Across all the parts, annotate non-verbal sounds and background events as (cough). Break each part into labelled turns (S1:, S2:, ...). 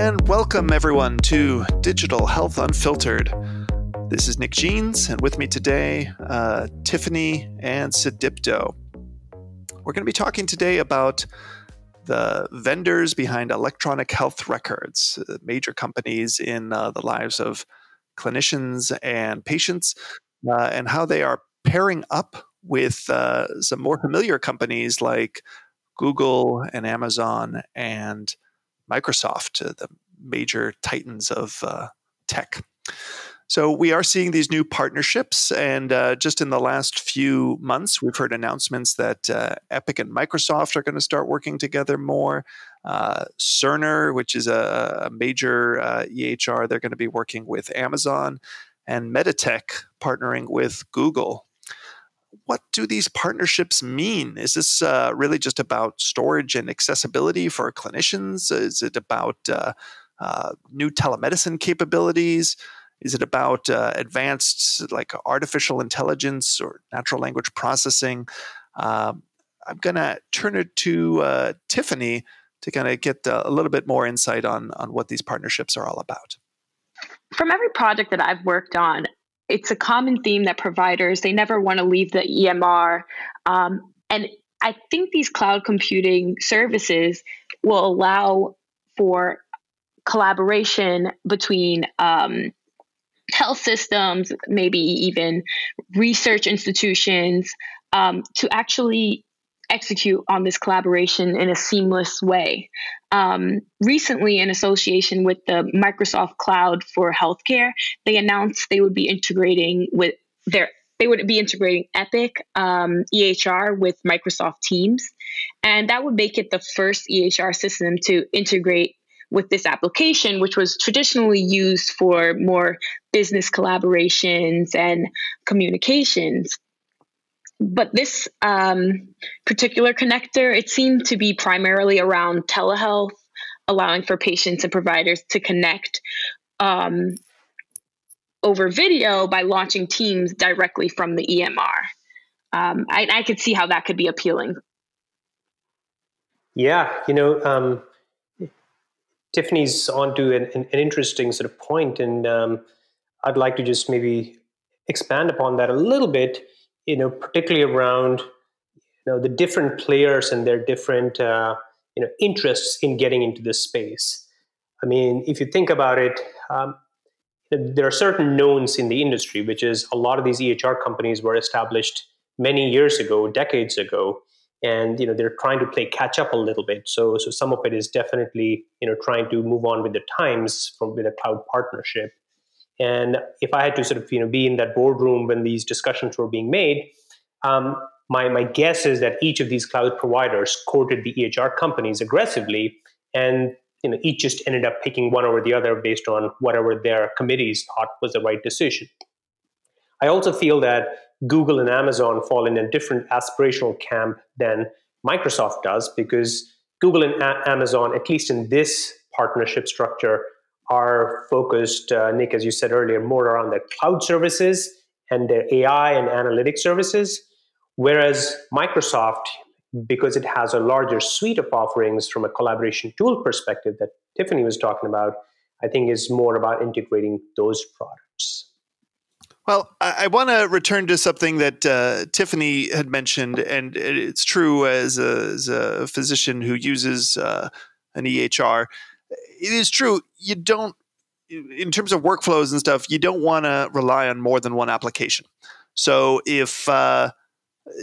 S1: and welcome everyone to Digital Health Unfiltered. This is Nick Genes, and with me today, uh, Tiffany and Sudipto. We're going to be talking today about the vendors behind electronic health records, uh, major companies in uh, the lives of clinicians and patients, uh, and how they are pairing up with uh, some more familiar companies like Google and Amazon and Microsoft, the major titans of uh, tech. So we are seeing these new partnerships, and uh, just in the last few months, we've heard announcements that uh, Epic and Microsoft are going to start working together more. Uh, Cerner, which is a, a major uh, EHR, they're going to be working with Amazon, and Meditech partnering with Google. What do these partnerships mean? Is this uh, really just about storage and accessibility for clinicians? Is it about uh, new telemedicine capabilities? Is it about uh, advanced like artificial intelligence or natural language processing? Um, I'm going to turn it to uh, Tiffany to kind of get uh, a little bit more insight on on what these partnerships are all about.
S2: From every project that I've worked on, it's a common theme that providers they never want to leave the EMR, um, and I think these cloud computing services will allow for collaboration between um, health systems, maybe even research institutions, um, to actually execute on this collaboration in a seamless way. Um, recently, in association with the Microsoft Cloud for Healthcare, they announced they would be integrating with their they would be integrating Epic um, EHR with Microsoft Teams, and that would make it the first EHR system to integrate with this application, which was traditionally used for more business collaborations and communications. But this um, particular connector, it seemed to be primarily around telehealth, allowing for patients and providers to connect um, over video by launching Teams directly from the EMR. Um, I, I, could see how that could be appealing.
S3: Yeah, you know, um, Tiffany's onto an, an, an interesting sort of point, and um, I'd like to just maybe expand upon that a little bit. You know, particularly around you know the different players and their different uh, you know interests in getting into this space. I mean, if you think about it, um, there are certain knowns in the industry, which is a lot of these EHR companies were established many years ago, decades ago, and you know they're trying to play catch up a little bit so so some of it is definitely you know trying to move on with the times from with a cloud partnership and if i had to sort of you know be in that boardroom when these discussions were being made um, my my guess is that each of these cloud providers courted the ehr companies aggressively and you know each just ended up picking one over the other based on whatever their committees thought was the right decision. I also feel that Google and Amazon fall in a different aspirational camp than Microsoft does because Google and a- Amazon, at least in this partnership structure, are focused, uh, Nick, as you said earlier, more around their cloud services and their AI and analytic services. Whereas Microsoft, because it has a larger suite of offerings from a collaboration tool perspective that Tiffany was talking about, I think is more about integrating those products.
S1: Well, I, I want to return to something that uh, Tiffany had mentioned, and it's true as a, as a physician who uses uh, an EHR. It is true. You don't, in terms of workflows and stuff, you don't want to rely on more than one application. So if uh,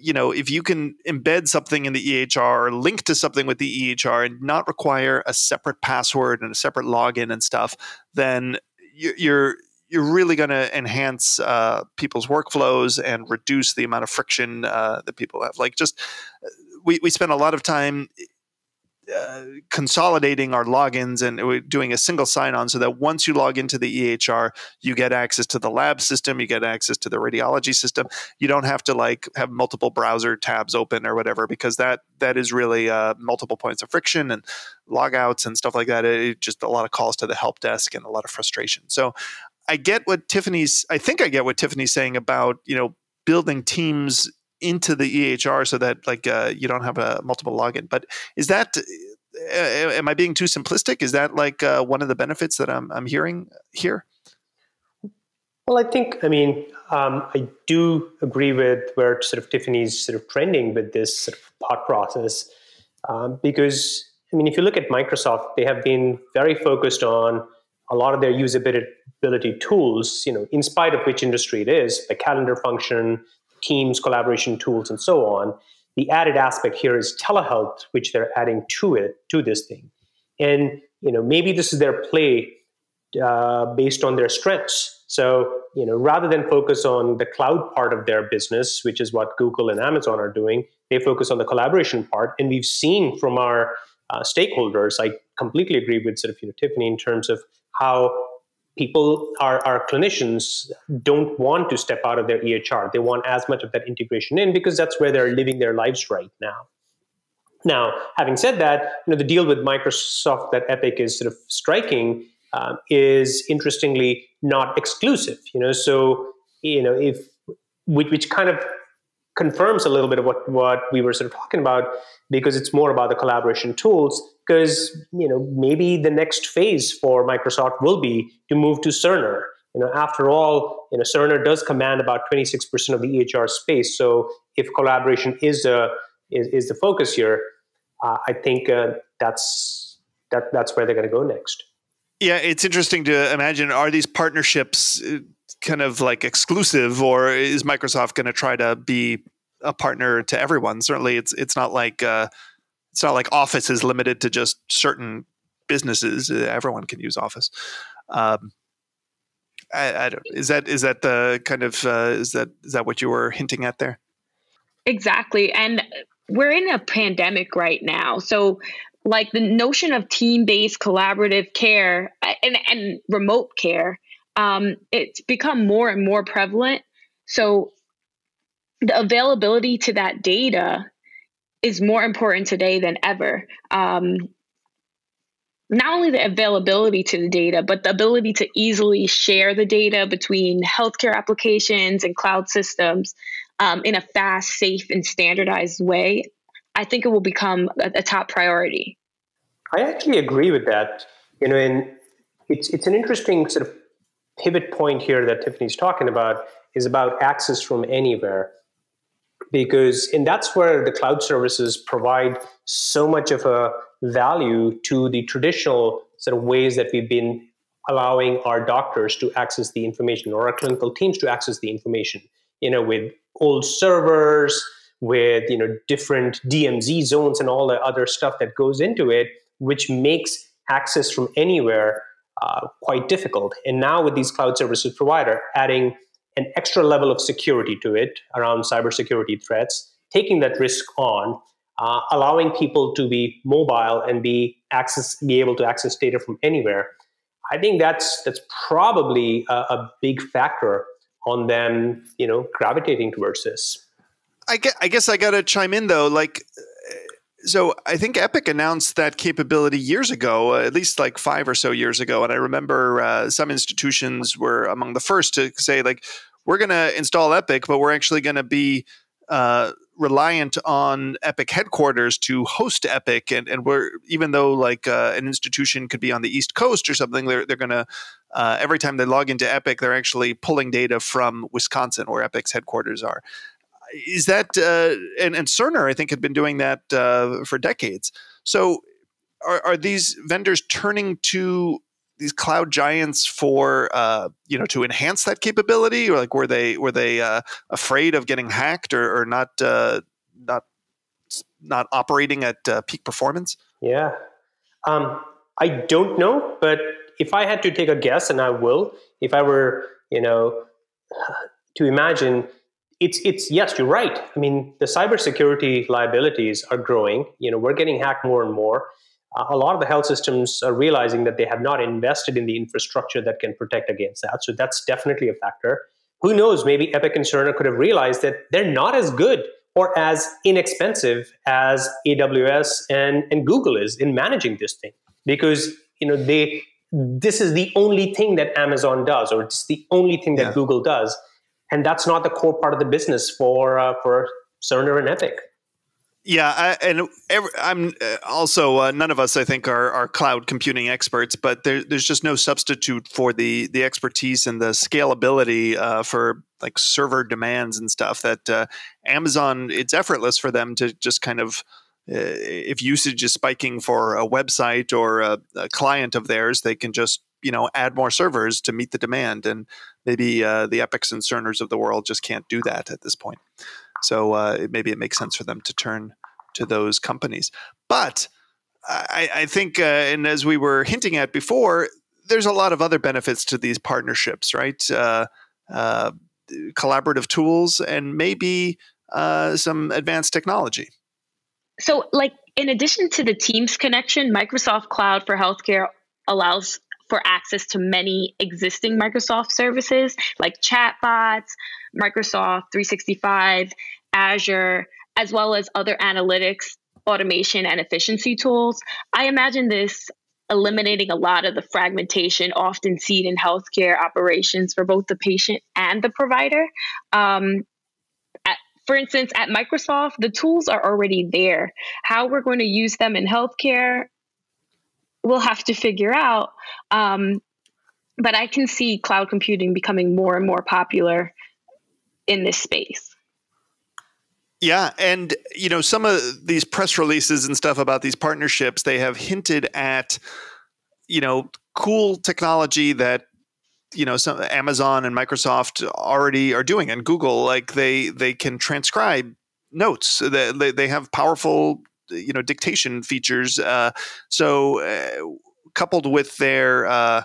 S1: you know if you can embed something in the EHR, or link to something with the EHR, and not require a separate password and a separate login and stuff, then you're you're really going to enhance uh, people's workflows and reduce the amount of friction uh, that people have. Like, just uh, we, we spend a lot of time uh, consolidating our logins and doing a single sign on so that once you log into the EHR, you get access to the lab system, you get access to the radiology system. You don't have to like have multiple browser tabs open or whatever because that that is really uh, multiple points of friction and logouts and stuff like that. It, just a lot of calls to the help desk and a lot of frustration. So I get what Tiffany's. I think I get what Tiffany's saying about you know building teams into the EHR so that like uh, you don't have a multiple login. But is that am I being too simplistic? Is that like uh, one of the benefits that I'm, I'm hearing here?
S3: Well, I think, I mean, um, I do agree with where sort of Tiffany's sort of trending with this sort of thought process, um, because I mean, if you look at Microsoft, they have been very focused on a lot of their usability tools. You know, in spite of which industry it is, the calendar function, Teams collaboration tools, and so on. The added aspect here is telehealth, which they're adding to it to this thing, and you know, maybe this is their play uh, based on their strengths so, you know, rather than focus on the cloud part of their business, which is what Google and Amazon are doing, they focus on the collaboration part. And we've seen from our uh, stakeholders, I completely agree with sort of you know, Tiffany in terms of how people, our, our clinicians, don't want to step out of their EHR. They want as much of that integration in because that's where they're living their lives right now. Now, having said that, you know, the deal with Microsoft that Epic is sort of striking um, is interestingly not exclusive. You know, so you know if which, which kind of confirms a little bit of what what we were sort of talking about because it's more about the collaboration tools because you know maybe the next phase for Microsoft will be to move to Cerner. You know, after all, you know, Cerner does command about 26% of the EHR space. So if collaboration is a is, is the focus here, uh, I think uh, that's that that's where they're going to go next.
S1: Yeah, it's interesting to imagine are these partnerships uh, kind of like exclusive or is Microsoft going to try to be a partner to everyone? Certainly it's it's not like uh, it's not like Office is limited to just certain businesses. Uh, everyone can use Office. Um, I, I, don't. Is that is that the kind of uh, is that is that what you were hinting at there?
S2: Exactly, and we're in a pandemic right now, so like the notion of team-based collaborative care and, and remote care um, it's become more and more prevalent so the availability to that data is more important today than ever um, not only the availability to the data, but the ability to easily share the data between healthcare applications and cloud systems um, in a fast, safe, and standardized way I think it will become a, a top priority.
S3: I actually agree with that. You know, and it's it's an interesting sort of pivot point here that Tiffany's talking about is about access from anywhere. Because and that's where the cloud services provide so much of a value to the traditional sort of ways that we've been allowing our doctors to access the information or our clinical teams to access the information. You know, with old servers, with you know different DMZ zones and all the other stuff that goes into it, which makes access from anywhere uh, quite difficult. And now with these cloud services provider adding an extra level of security to it around cybersecurity threats, taking that risk on, uh, allowing people to be mobile and be access be able to access data from anywhere. I think that's that's probably a, a big factor on them, you know, gravitating towards this.
S1: I guess, I guess I got to chime in though. Like, so I think Epic announced that capability years ago, uh, at least like five or so years ago. And I remember uh, some institutions were among the first to say, like, we're going to install Epic, but we're actually going to be uh, reliant on Epic headquarters to host Epic. And, and we're, even though like uh, an institution could be on the East Coast or something, they're, they're going to, uh, every time they log into Epic, they're actually pulling data from Wisconsin, where Epic's headquarters are is that uh, and, and Cerner I think had been doing that uh, for decades. So are, are these vendors turning to these cloud giants for uh, you know to enhance that capability, or like were they were they uh, afraid of getting hacked or, or not uh, not not operating at uh, peak performance?
S3: Yeah, um, I don't know, but if I had to take a guess, and I will, if I were you know to imagine it's it's yes, you're right. I mean, the cybersecurity liabilities are growing. You know, we're getting hacked more and more. Uh, a lot of the health systems are realizing that they have not invested in the infrastructure that can protect against that. So that's definitely a factor. Who knows? Maybe Epic and Cerner could have realized that they're not as good or as inexpensive as AWS and, and Google is in managing this thing because you know they this is the only thing that Amazon does, or it's the only thing that yeah. Google does and that's not the core part of the business for uh, for Cerner and Epic.
S1: Yeah, I, and every, I'm uh, also uh, none of us, I think, are, are cloud computing experts, but there, there's just no substitute for the the expertise and the scalability uh, for like server demands and stuff. That uh, Amazon, it's effortless for them to just kind of uh, if usage is spiking for a website or a, a, client of theirs, they can just you know add more servers to meet the demand, and maybe uh, the Epics and Cerners of the world just can't do that at this point. So uh, maybe it makes sense for them to turn to those companies. But I, I think, uh, and as we were hinting at before, there's a lot of other benefits to these partnerships, right? Uh, uh collaborative tools and maybe uh, some advanced technology.
S2: So, like, in addition to the Teams connection, Microsoft Cloud for Healthcare allows for access to many existing Microsoft services like chatbots, Microsoft 365, Azure, as well as other analytics, automation, and efficiency tools. I imagine this eliminating a lot of the fragmentation often seen in healthcare operations for both the patient and the provider. Um, for instance, at Microsoft, the tools are already there. How we're going to use them in healthcare, we'll have to figure out. Um, but I can see cloud computing becoming more and more popular in this space.
S1: Yeah, and you know some of these press releases and stuff about these partnerships, they have hinted at you know cool technology that you know some Amazon and Microsoft already are doing, and Google like they they can transcribe notes. They they have powerful you know dictation features. Uh, so uh, coupled with their uh,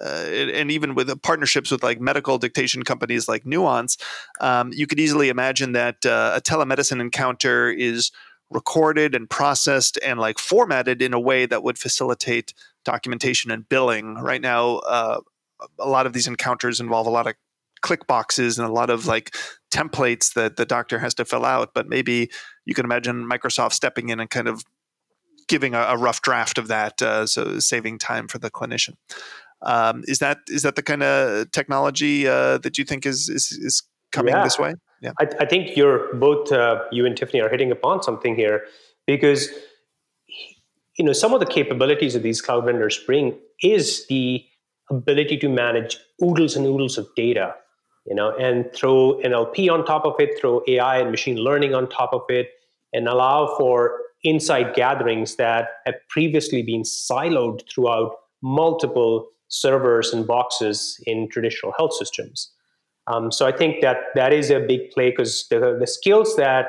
S1: uh, and even with partnerships with like medical dictation companies like Nuance, um, you could easily imagine that uh, a telemedicine encounter is recorded and processed and like formatted in a way that would facilitate documentation and billing. Right now, uh, a lot of these encounters involve a lot of click boxes and a lot of like templates that the doctor has to fill out. But maybe you can imagine Microsoft stepping in and kind of giving a, a rough draft of that, uh, so saving time for the clinician. Um, is that is that the kind of technology uh, that you think is is, is coming
S3: yeah.
S1: this way?
S3: Yeah, I, I think you're both uh, you and Tiffany are hitting upon something here because you know some of the capabilities that these cloud vendors bring is the ability to manage oodles and oodles of data you know and throw nlp on top of it throw ai and machine learning on top of it and allow for insight gatherings that have previously been siloed throughout multiple servers and boxes in traditional health systems. Um, so I think that that is a big play because the, the skills that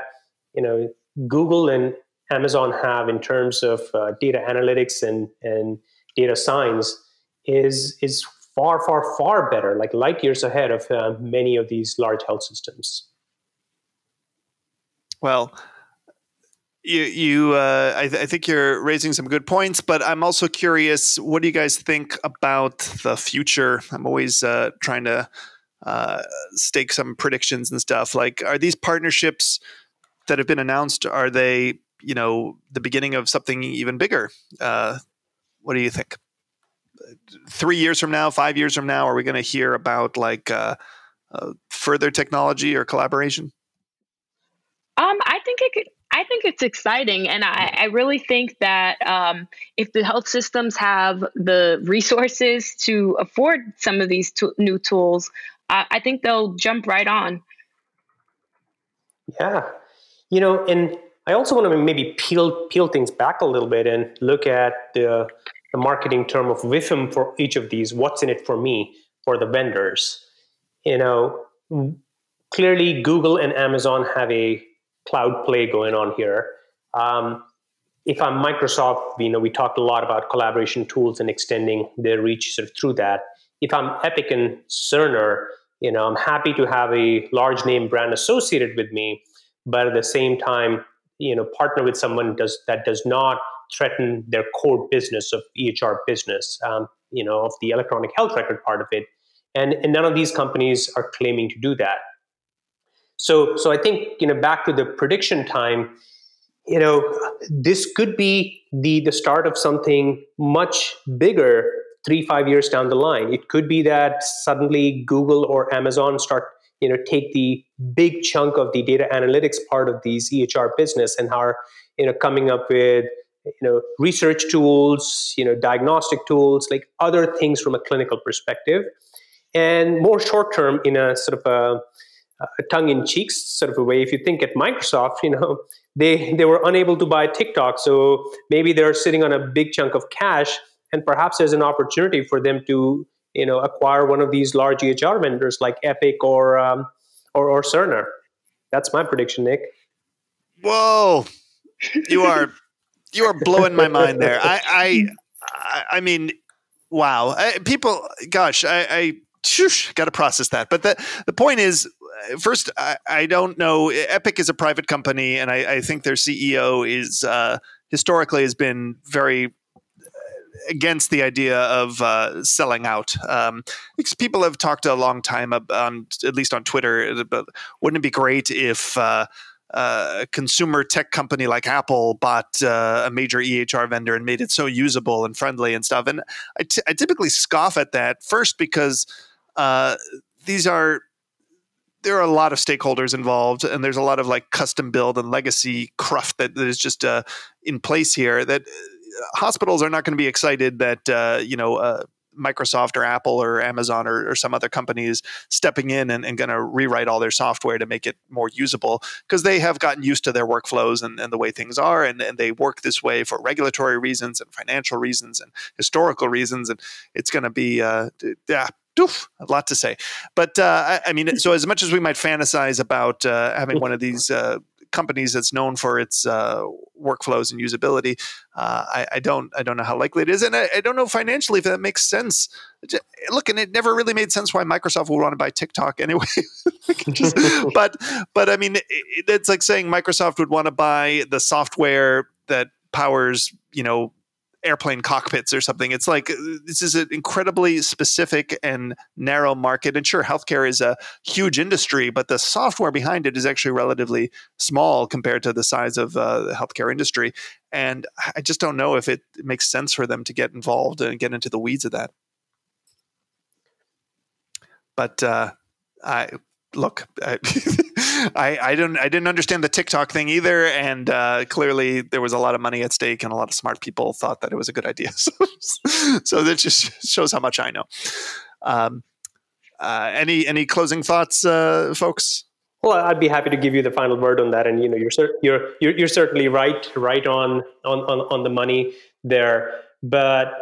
S3: you know Google and Amazon have in terms of uh, data analytics and and data science is is far far far better, like light years ahead of uh, many of these large health systems.
S1: Well, you, you uh, I, th- I, think you're raising some good points, but I'm also curious. What do you guys think about the future? I'm always uh, trying to uh, stake some predictions and stuff. Like, are these partnerships that have been announced? Are they, you know, the beginning of something even bigger? Uh, what do you think? Three years from now, five years from now, are we going to hear about like uh, uh, further technology or collaboration?
S2: Um, I think it could I think it's exciting. And I, I really think that um, if the health systems have the resources to afford some of these to- new tools, uh, I think they'll jump right on.
S3: Yeah. You know, and I also want to maybe peel peel things back a little bit and look at the, the marketing term of WIFM for each of these. What's in it for me, for the vendors? You know, clearly Google and Amazon have a cloud play going on here. Um, if I'm Microsoft, you know, we talked a lot about collaboration tools and extending their reach sort of through that. If I'm Epic and Cerner, you know, I'm happy to have a large name brand associated with me, but at the same time, you know, partner with someone does that does not threaten their core business of EHR business, um, you know, of the electronic health record part of it. And, and none of these companies are claiming to do that. So, so I think you know back to the prediction time, you know, this could be the the start of something much bigger three five years down the line. It could be that suddenly Google or Amazon start you know take the big chunk of the data analytics part of these EHR business and are you know coming up with you know research tools you know diagnostic tools like other things from a clinical perspective and more short term in a sort of a, a tongue-in-cheek sort of a way. If you think at microsoft you know (laughs) they they were unable to buy tiktok so maybe they're sitting on a big chunk of cash and perhaps there's an opportunity for them to you know acquire one of these large ehr vendors like epic or um, or, or cerner. That's my prediction nick.
S1: Whoa. You are (laughs) you are blowing my mind there i (laughs) i i mean wow I, people gosh i i got to process that. But the the point is, first, I, I, don't know. Epic is a private company, and I, I think their CEO is uh, historically has been very uh, against the idea of uh, selling out. Um, because people have talked a long time on, at least on Twitter, but wouldn't it be great if uh, uh, a consumer tech company like Apple bought uh, a major EHR vendor and made it so usable and friendly and stuff? And I, t- I typically scoff at that first because uh, these are there are a lot of stakeholders involved, and there's a lot of like custom build and legacy cruft that, that is just uh, in place here. That uh, hospitals are not going to be excited that uh, you know uh, Microsoft or Apple or Amazon or, or some other companies stepping in and, and going to rewrite all their software to make it more usable because they have gotten used to their workflows and, and the way things are, and, and they work this way for regulatory reasons and financial reasons and historical reasons, and it's going to be uh, yeah Doof, a lot to say. But uh, I, I, mean, so as much as we might fantasize about uh, having one of these uh, companies that's known for its uh, workflows and usability, uh, I, I, don't, I don't know how likely it is, and I, I, don't know financially if that makes sense. Look, and it never really made sense why Microsoft would want to buy TikTok anyway. (laughs) Just, (laughs) but, but I mean, it, it's like saying Microsoft would want to buy the software that powers, you know, airplane cockpits or something. It's like uh, this is an incredibly specific and narrow market. And sure, healthcare is a huge industry, but the software behind it is actually relatively small compared to the size of uh, the healthcare industry. And I just don't know if it makes sense for them to get involved and get into the weeds of that. But uh, I look. I, (laughs) I, I didn't I didn't understand the TikTok thing either, and uh, clearly there was a lot of money at stake, and a lot of smart people thought that it was a good idea. (laughs) so, so that just shows how much I know. Um, uh, any any closing thoughts, uh, folks?
S3: Well, I'd be happy to give you the final word on that, and you know, you're cer- you're, you're you're certainly right, right on on on, on the money there. But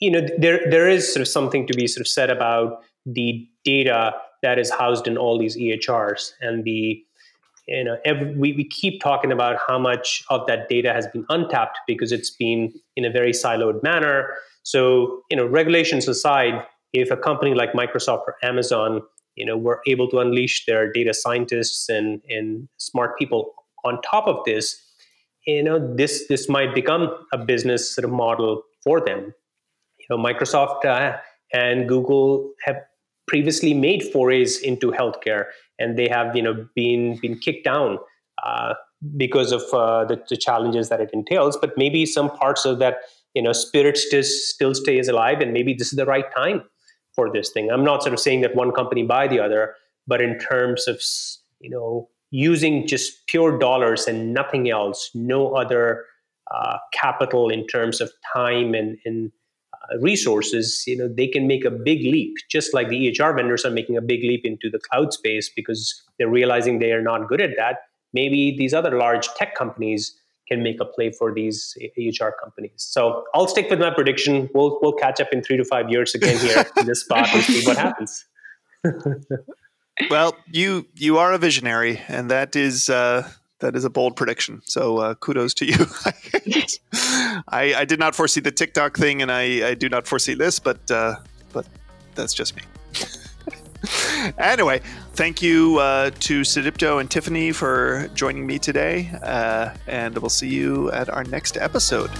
S3: you know, there there is sort of something to be sort of said about the data that is housed in all these EHRs. And the you know every, we, we keep talking about how much of that data has been untapped because it's been in a very siloed manner. So you know regulations aside, if a company like Microsoft or Amazon you know were able to unleash their data scientists and and smart people on top of this you know this this might become a business sort of model for them you know microsoft uh, and google have previously made forays into healthcare, and they have you know been been kicked down uh, because of uh, the, the, challenges that it entails. But maybe some parts of that you know spirit still still stays alive, and maybe this is the right time for this thing. I'm not sort of saying that one company buy the other, but in terms of you know using just pure dollars and nothing else, no other uh, capital in terms of time and, and resources, you know, they can make a big leap, just like the EHR vendors are making a big leap into the cloud space because they're realizing they are not good at that. Maybe these other large tech companies can make a play for these EHR companies. So I'll stick with my prediction. We'll we'll catch up in three to five years again here (laughs) in this spot and see what happens.
S1: well, you you are a visionary, and that is uh, that is a bold prediction. So uh, kudos to you. (laughs) I, I, did not foresee the TikTok thing, and I, I do not foresee this, but uh, but that's just me. (laughs) anyway, thank you uh, to Sudipto and Tiffany for joining me today, uh, and we'll see you at our next episode.